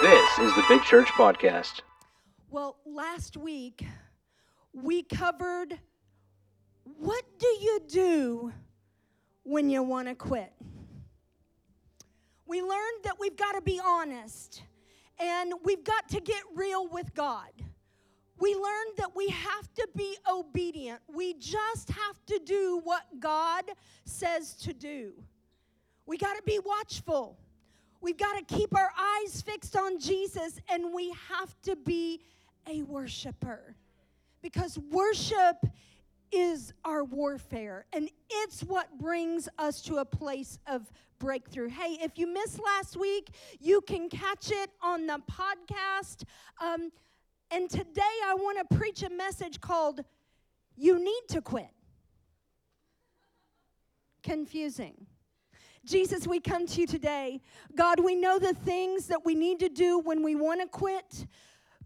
This is the Big Church Podcast. Well, last week we covered what do you do when you want to quit? We learned that we've got to be honest and we've got to get real with God. We learned that we have to be obedient. We just have to do what God says to do. We got to be watchful. We've got to keep our eyes fixed on Jesus and we have to be a worshiper. Because worship is our warfare and it's what brings us to a place of breakthrough. Hey, if you missed last week, you can catch it on the podcast. Um, and today I want to preach a message called You Need to Quit. Confusing. Jesus, we come to you today. God, we know the things that we need to do when we want to quit,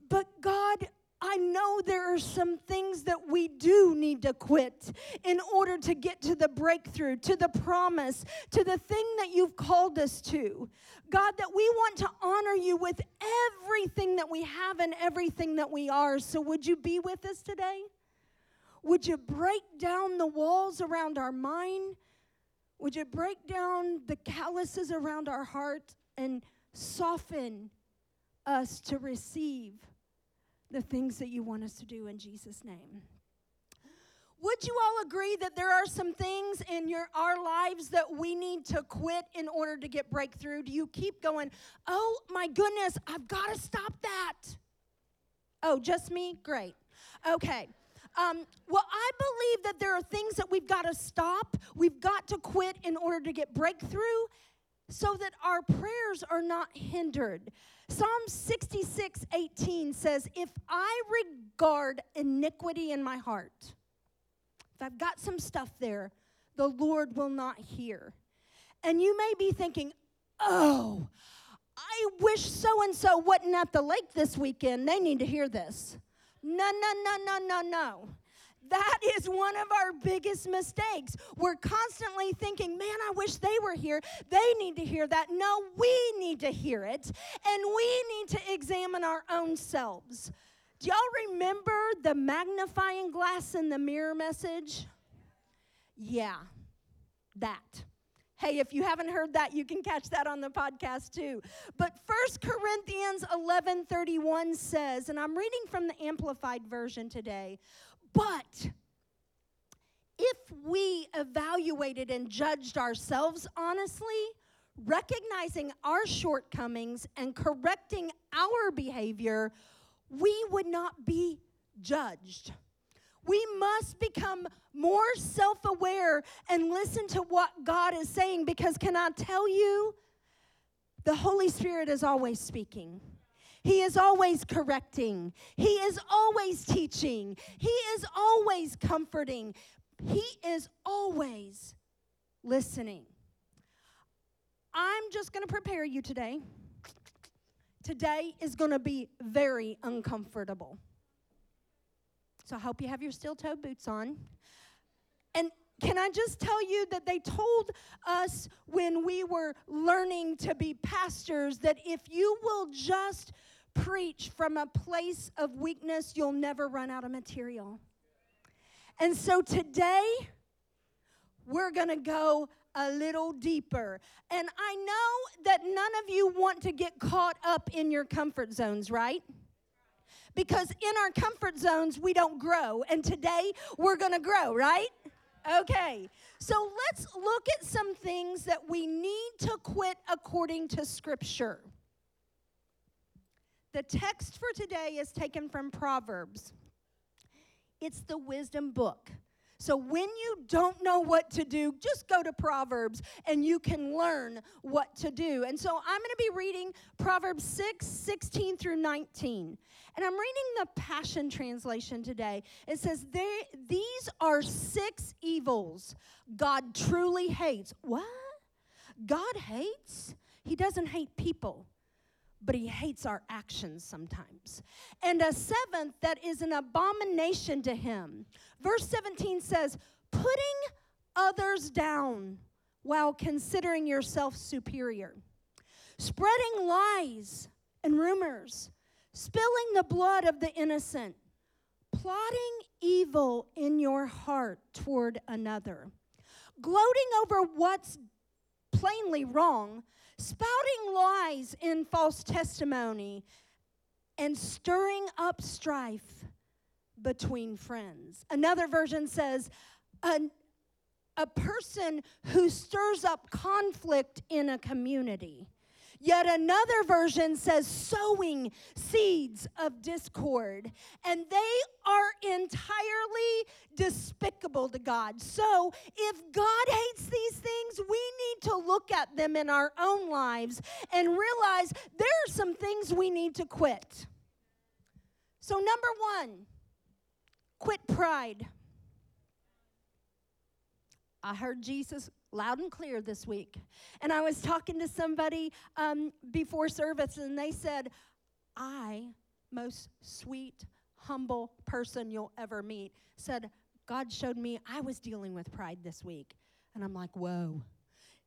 but God, I know there are some things that we do need to quit in order to get to the breakthrough, to the promise, to the thing that you've called us to. God, that we want to honor you with everything that we have and everything that we are. So, would you be with us today? Would you break down the walls around our mind? Would you break down the calluses around our heart and soften us to receive the things that you want us to do in Jesus' name? Would you all agree that there are some things in your our lives that we need to quit in order to get breakthrough? Do you keep going, "Oh my goodness, I've got to stop that." Oh, just me? Great. Okay. Um, well, I believe that there are things that we've got to stop, we've got to quit in order to get breakthrough so that our prayers are not hindered. Psalm 66 18 says, If I regard iniquity in my heart, if I've got some stuff there, the Lord will not hear. And you may be thinking, oh, I wish so and so wasn't at the lake this weekend. They need to hear this. No, no, no, no, no, no. That is one of our biggest mistakes. We're constantly thinking, man, I wish they were here. They need to hear that. No, we need to hear it. And we need to examine our own selves. Do y'all remember the magnifying glass in the mirror message? Yeah, that. Hey, if you haven't heard that, you can catch that on the podcast too. But First Corinthians 11:31 says, and I'm reading from the amplified version today, but if we evaluated and judged ourselves honestly, recognizing our shortcomings and correcting our behavior, we would not be judged. We must become more self aware and listen to what God is saying because, can I tell you, the Holy Spirit is always speaking. He is always correcting. He is always teaching. He is always comforting. He is always listening. I'm just going to prepare you today. Today is going to be very uncomfortable. So I hope you have your steel toe boots on. And can I just tell you that they told us when we were learning to be pastors that if you will just preach from a place of weakness, you'll never run out of material. And so today, we're going to go a little deeper. And I know that none of you want to get caught up in your comfort zones, right? Because in our comfort zones, we don't grow. And today, we're going to grow, right? Okay, so let's look at some things that we need to quit according to Scripture. The text for today is taken from Proverbs, it's the wisdom book. So when you don't know what to do, just go to Proverbs and you can learn what to do. And so I'm going to be reading Proverbs 6, 16 through 19. And I'm reading the Passion Translation today. It says, These are six evils God truly hates. What? God hates? He doesn't hate people but he hates our actions sometimes. And a seventh that is an abomination to him. Verse 17 says, putting others down while considering yourself superior, spreading lies and rumors, spilling the blood of the innocent, plotting evil in your heart toward another, gloating over what's plainly wrong, spouting lies in false testimony, and stirring up strife between friends. Another version says, a, a person who stirs up conflict in a community. Yet another version says sowing seeds of discord. And they are entirely despicable to God. So if God hates these things, we need to look at them in our own lives and realize there are some things we need to quit. So, number one, quit pride. I heard Jesus loud and clear this week. And I was talking to somebody um, before service, and they said, I, most sweet, humble person you'll ever meet, said, God showed me I was dealing with pride this week. And I'm like, whoa,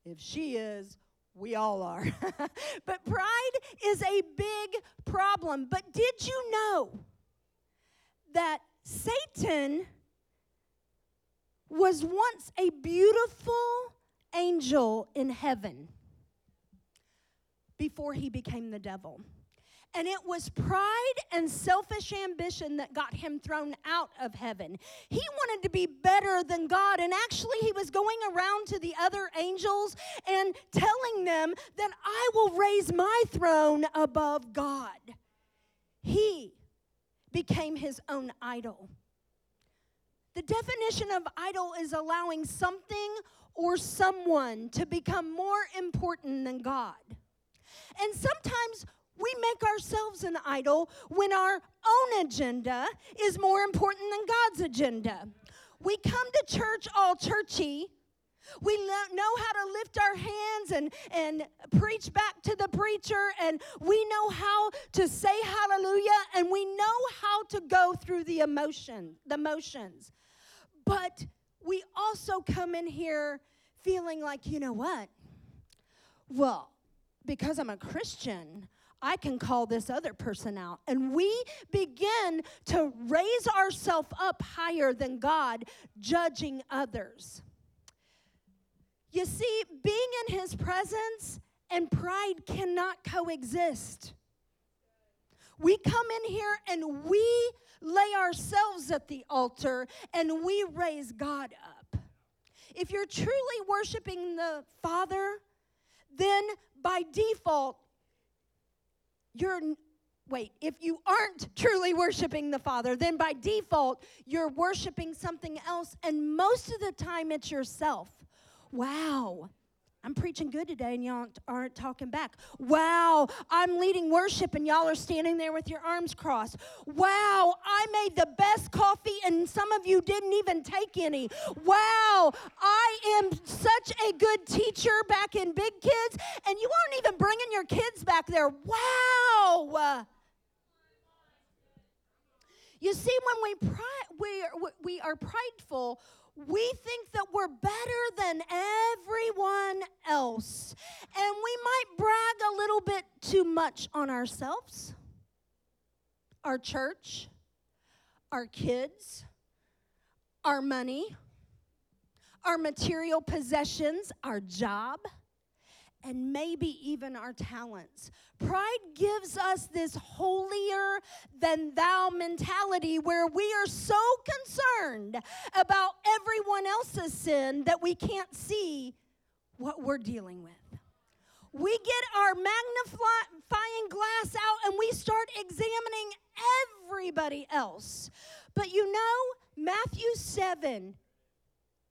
if she is, we all are. but pride is a big problem. But did you know that Satan was once a beautiful angel in heaven before he became the devil. And it was pride and selfish ambition that got him thrown out of heaven. He wanted to be better than God. And actually, he was going around to the other angels and telling them that I will raise my throne above God. He became his own idol. The definition of idol is allowing something or someone to become more important than God. And sometimes we make ourselves an idol when our own agenda is more important than God's agenda. We come to church all churchy. We know how to lift our hands and, and preach back to the preacher, and we know how to say hallelujah, and we know how to go through the emotion, the motions. But we also come in here feeling like, you know what? Well, because I'm a Christian, I can call this other person out. And we begin to raise ourselves up higher than God, judging others. You see, being in His presence and pride cannot coexist. We come in here and we lay ourselves at the altar and we raise God up. If you're truly worshiping the Father, then by default, you're wait, if you aren't truly worshiping the Father, then by default, you're worshiping something else, and most of the time it's yourself. Wow. I'm preaching good today and y'all aren't talking back. Wow, I'm leading worship and y'all are standing there with your arms crossed. Wow, I made the best coffee and some of you didn't even take any. Wow, I am such a good teacher back in Big Kids and you aren't even bringing your kids back there. Wow. You see, when we, pri- we, are, we are prideful, we think that we're better than everyone else. And we might brag a little bit too much on ourselves, our church, our kids, our money, our material possessions, our job and maybe even our talents. Pride gives us this holier than thou mentality where we are so concerned about everyone else's sin that we can't see what we're dealing with. We get our magnifying glass out and we start examining everybody else. But you know, Matthew 7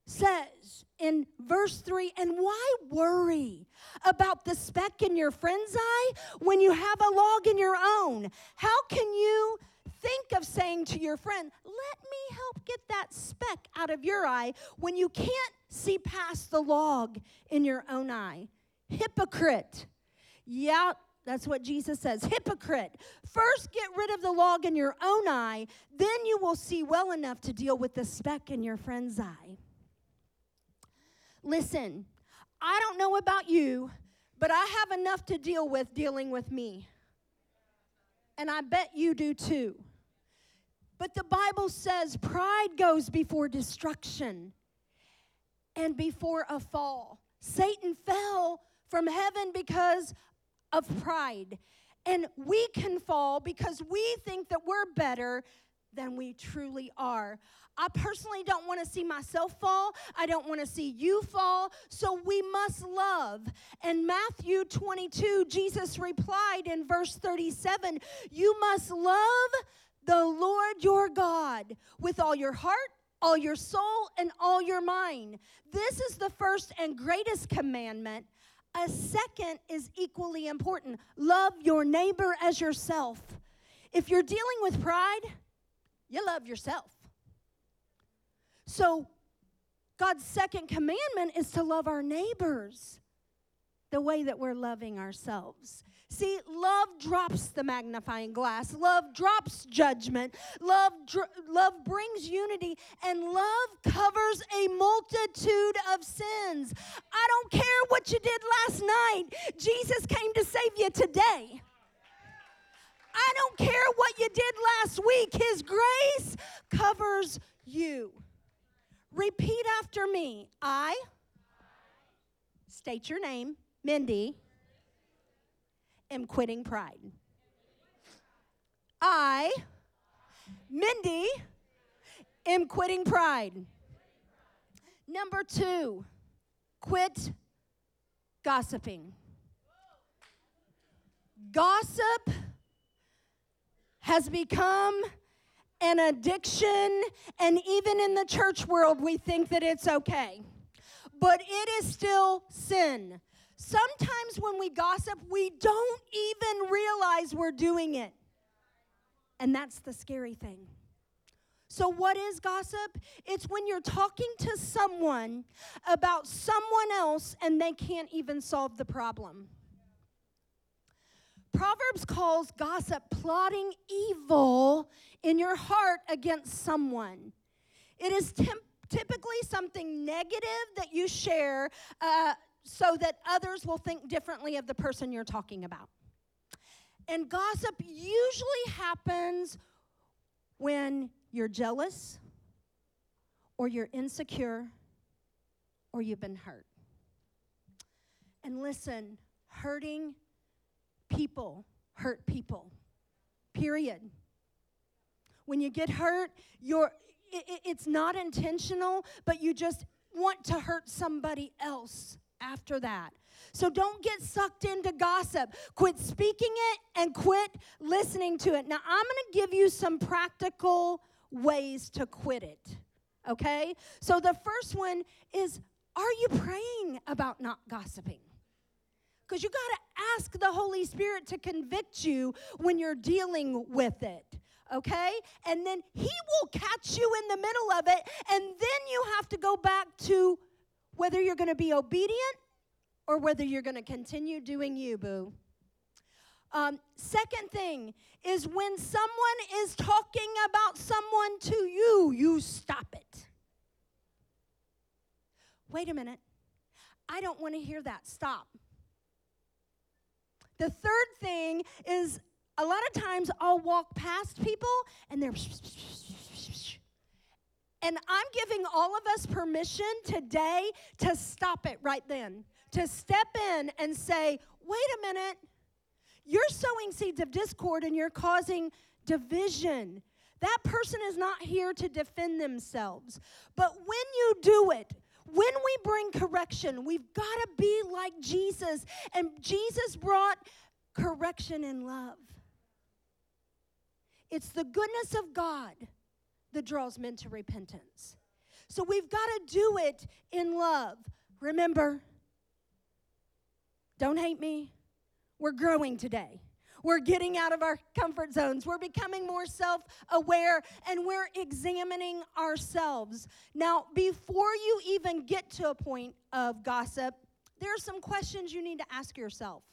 says in verse 3 and why worry about the speck in your friend's eye when you have a log in your own? How can you think of saying to your friend, Let me help get that speck out of your eye when you can't see past the log in your own eye? Hypocrite. Yeah, that's what Jesus says. Hypocrite. First, get rid of the log in your own eye, then you will see well enough to deal with the speck in your friend's eye. Listen, I don't know about you, but I have enough to deal with dealing with me. and I bet you do too. But the Bible says pride goes before destruction and before a fall. Satan fell from heaven because of pride. And we can fall because we think that we're better than we truly are. I personally don't want to see myself fall. I don't want to see you fall. So we must love. And Matthew 22, Jesus replied in verse 37 You must love the Lord your God with all your heart, all your soul, and all your mind. This is the first and greatest commandment. A second is equally important love your neighbor as yourself. If you're dealing with pride, you love yourself. So, God's second commandment is to love our neighbors the way that we're loving ourselves. See, love drops the magnifying glass. Love drops judgment. Love, dr- love brings unity, and love covers a multitude of sins. I don't care what you did last night, Jesus came to save you today. I don't care what you did last week, His grace covers you. Repeat after me. I, state your name, Mindy, am quitting pride. I, Mindy, am quitting pride. Number two, quit gossiping. Gossip has become an addiction, and even in the church world, we think that it's okay. But it is still sin. Sometimes when we gossip, we don't even realize we're doing it. And that's the scary thing. So, what is gossip? It's when you're talking to someone about someone else and they can't even solve the problem. Proverbs calls gossip plotting evil in your heart against someone. It is temp- typically something negative that you share uh, so that others will think differently of the person you're talking about. And gossip usually happens when you're jealous or you're insecure or you've been hurt. And listen, hurting people hurt people. Period. When you get hurt, you're it, it's not intentional, but you just want to hurt somebody else after that. So don't get sucked into gossip. Quit speaking it and quit listening to it. Now, I'm going to give you some practical ways to quit it. Okay? So the first one is are you praying about not gossiping? Because you got to ask the Holy Spirit to convict you when you're dealing with it. Okay? And then He will catch you in the middle of it. And then you have to go back to whether you're going to be obedient or whether you're going to continue doing you, boo. Um, second thing is when someone is talking about someone to you, you stop it. Wait a minute. I don't want to hear that. Stop. The third thing is a lot of times I'll walk past people and they're. And I'm giving all of us permission today to stop it right then, to step in and say, wait a minute, you're sowing seeds of discord and you're causing division. That person is not here to defend themselves. But when you do it, when we bring correction, we've got to be like Jesus. And Jesus brought correction in love. It's the goodness of God that draws men to repentance. So we've got to do it in love. Remember, don't hate me. We're growing today. We're getting out of our comfort zones. We're becoming more self aware and we're examining ourselves. Now, before you even get to a point of gossip, there are some questions you need to ask yourself.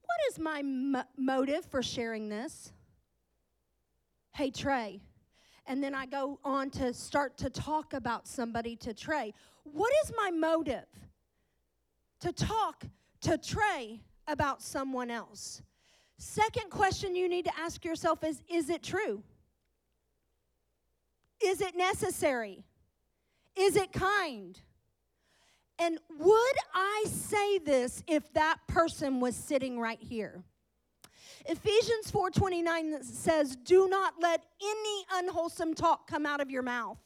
What is my m- motive for sharing this? Hey, Trey. And then I go on to start to talk about somebody to Trey. What is my motive to talk to Trey about someone else. Second question you need to ask yourself is Is it true? Is it necessary? Is it kind? And would I say this if that person was sitting right here? Ephesians 4:29 says, "Do not let any unwholesome talk come out of your mouth,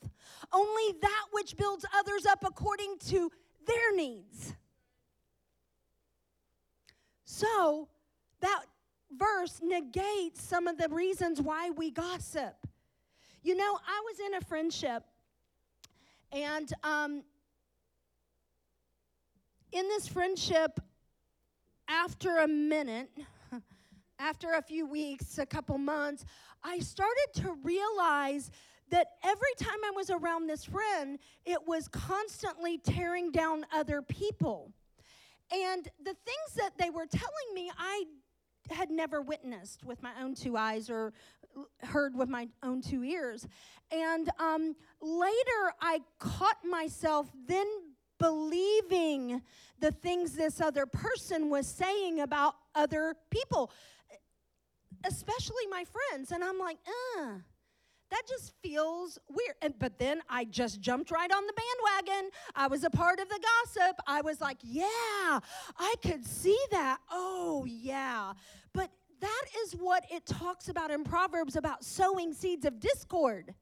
only that which builds others up according to their needs." So, that verse negates some of the reasons why we gossip. You know, I was in a friendship, and um, in this friendship, after a minute, after a few weeks, a couple months, I started to realize that every time I was around this friend, it was constantly tearing down other people. And the things that they were telling me, I had never witnessed with my own two eyes or heard with my own two ears. And um, later, I caught myself then believing the things this other person was saying about other people, especially my friends. And I'm like, uh, that just feels weird. And, but then I just jumped right on the bandwagon. I was a part of the gossip. I was like, yeah, I could see that. Oh, yeah. But that is what it talks about in Proverbs about sowing seeds of discord.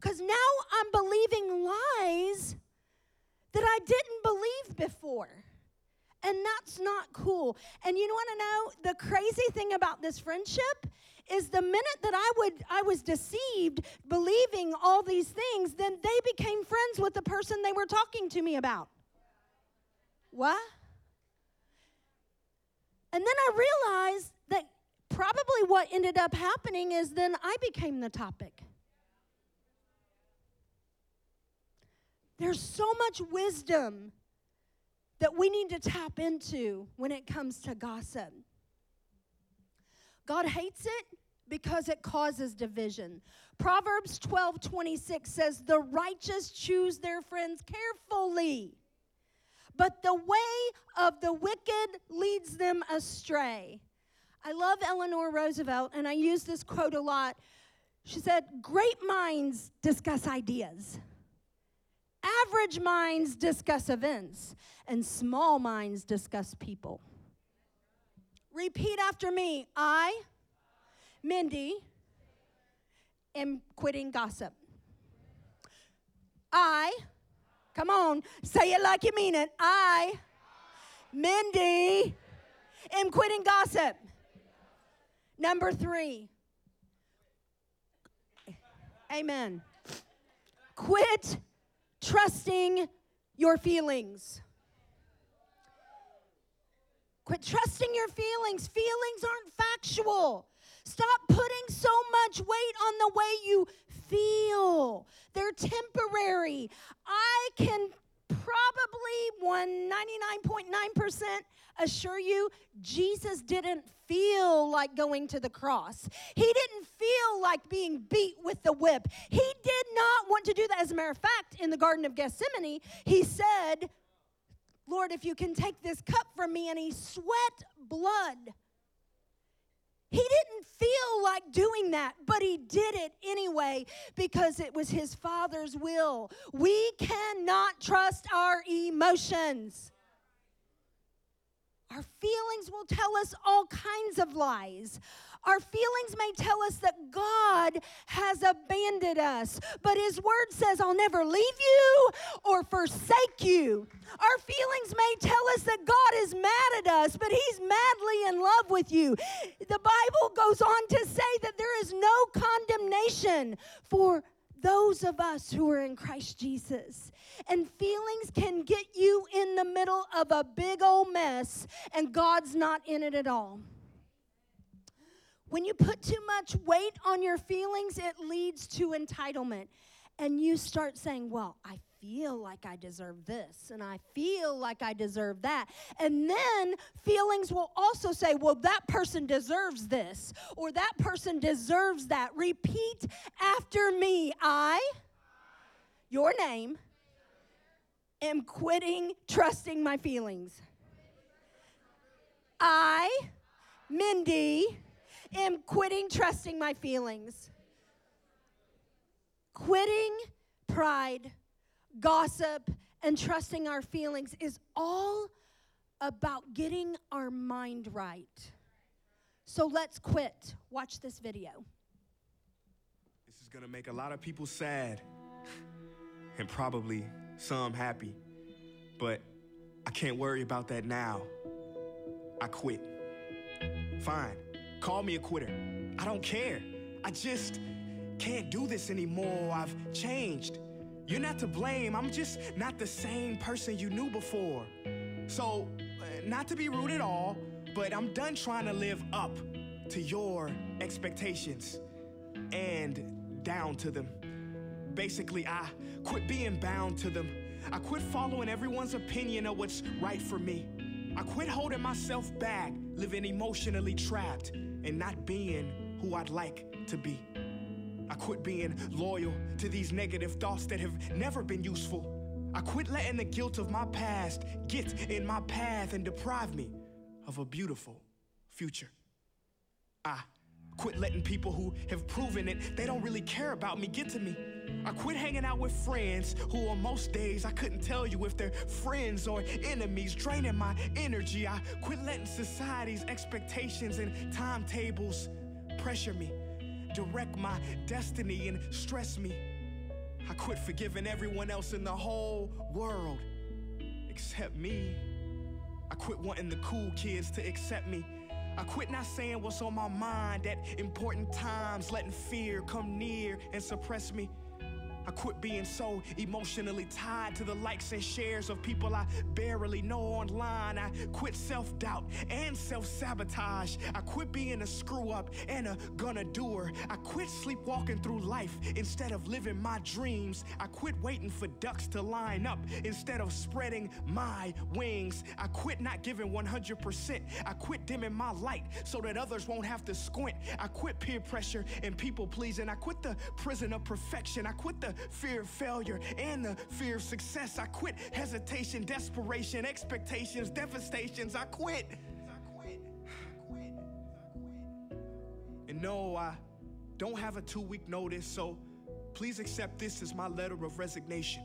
Because now I'm believing lies that I didn't believe before. And that's not cool. And you want to know the crazy thing about this friendship is the minute that I would I was deceived believing all these things, then they became friends with the person they were talking to me about. What? And then I realized that probably what ended up happening is then I became the topic. There's so much wisdom that we need to tap into when it comes to gossip. God hates it because it causes division. Proverbs 12 26 says, The righteous choose their friends carefully, but the way of the wicked leads them astray. I love Eleanor Roosevelt, and I use this quote a lot. She said, Great minds discuss ideas. Average minds discuss events, and small minds discuss people. Repeat after me I, Mindy, am quitting gossip. I, come on, say it like you mean it. I, Mindy, am quitting gossip. Number three. Amen. Quit trusting your feelings. Quit trusting your feelings. Feelings aren't factual. Stop putting so much weight on the way you feel. They're temporary. I can probably 199.9% assure you Jesus didn't feel like going to the cross. He didn't feel like being beat with the whip. He did not want to do that. As a matter of fact, in the Garden of Gethsemane, he said, Lord, if you can take this cup from me, and he sweat blood. He didn't feel like doing that, but he did it anyway because it was his Father's will. We cannot trust our emotions. Our feelings will tell us all kinds of lies. Our feelings may tell us that God has abandoned us, but His Word says, I'll never leave you or forsake you. Our feelings may tell us that God is mad at us, but He's madly in love with you. The Bible goes on to say that there is no condemnation for those of us who are in Christ Jesus. And feelings can get you in the middle of a big old mess, and God's not in it at all. When you put too much weight on your feelings, it leads to entitlement. And you start saying, Well, I feel like I deserve this, and I feel like I deserve that. And then feelings will also say, Well, that person deserves this, or that person deserves that. Repeat after me I, your name, am quitting trusting my feelings. I Mindy, am quitting trusting my feelings. Quitting pride, gossip, and trusting our feelings is all about getting our mind right. So let's quit. Watch this video. This is gonna make a lot of people sad and probably some happy, but I can't worry about that now. I quit. Fine, call me a quitter. I don't care. I just can't do this anymore. I've changed. You're not to blame. I'm just not the same person you knew before. So, uh, not to be rude at all, but I'm done trying to live up to your expectations and down to them. Basically, I quit being bound to them. I quit following everyone's opinion of what's right for me. I quit holding myself back, living emotionally trapped, and not being who I'd like to be. I quit being loyal to these negative thoughts that have never been useful. I quit letting the guilt of my past get in my path and deprive me of a beautiful future. I quit letting people who have proven it they don't really care about me get to me. I quit hanging out with friends who on most days I couldn't tell you if they're friends or enemies, draining my energy. I quit letting society's expectations and timetables pressure me direct my destiny and stress me. I quit forgiving everyone else in the whole world except me. I quit wanting the cool kids to accept me. I quit not saying what's on my mind at important times, letting fear come near and suppress me. I quit being so emotionally tied to the likes and shares of people I barely know online. I quit self doubt and self sabotage. I quit being a screw up and a gonna doer. I quit sleepwalking through life instead of living my dreams. I quit waiting for ducks to line up instead of spreading my wings. I quit not giving 100%. I quit dimming my light so that others won't have to squint. I quit peer pressure and people pleasing. I quit the prison of perfection. I quit the fear of failure and the fear of success. I quit hesitation, desperation, expectations, devastations. I quit. I quit. I quit. And no, I don't have a two week notice, so please accept this as my letter of resignation.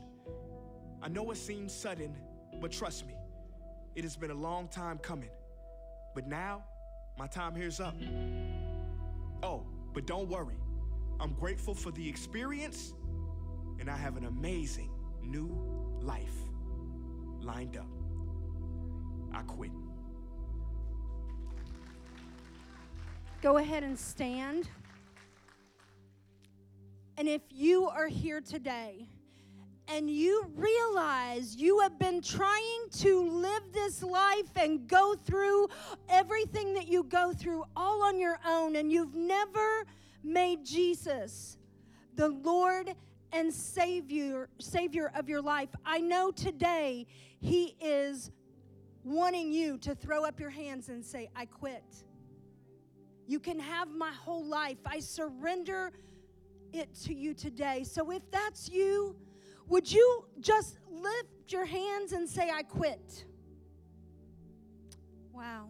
I know it seems sudden, but trust me, it has been a long time coming. But now, my time here's up. Oh, but don't worry. I'm grateful for the experience and I have an amazing new life lined up. I quit. Go ahead and stand. And if you are here today and you realize you have been trying to live this life and go through everything that you go through all on your own, and you've never made Jesus the Lord and savior savior of your life. I know today he is wanting you to throw up your hands and say i quit. You can have my whole life. I surrender it to you today. So if that's you would you just lift your hands and say i quit wow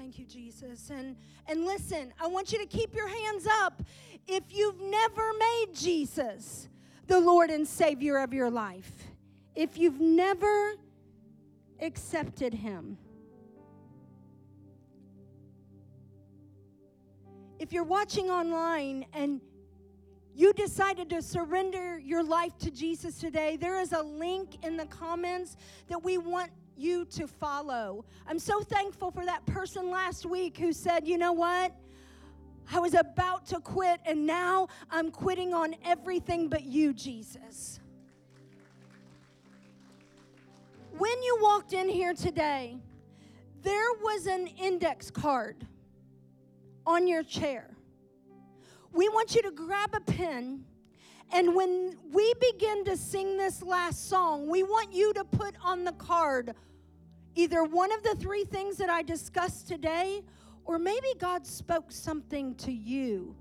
Thank you, Jesus. And and listen, I want you to keep your hands up if you've never made Jesus the Lord and Savior of your life. If you've never accepted him. If you're watching online and you decided to surrender your life to Jesus today, there is a link in the comments that we want you to follow. I'm so thankful for that person last week who said, you know what? I was about to quit, and now I'm quitting on everything but you, Jesus. When you walked in here today, there was an index card on your chair. We want you to grab a pen and when we begin to sing this last song, we want you to put on the card either one of the three things that I discussed today, or maybe God spoke something to you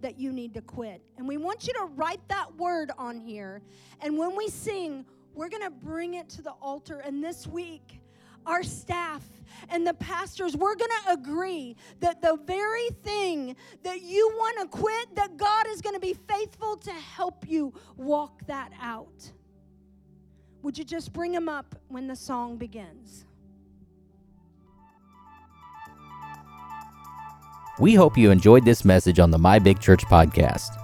that you need to quit. And we want you to write that word on here. And when we sing, we're going to bring it to the altar. And this week, our staff and the pastors, we're going to agree that the very thing that you want to quit, that God is going to be faithful to help you walk that out. Would you just bring them up when the song begins? We hope you enjoyed this message on the My Big Church podcast.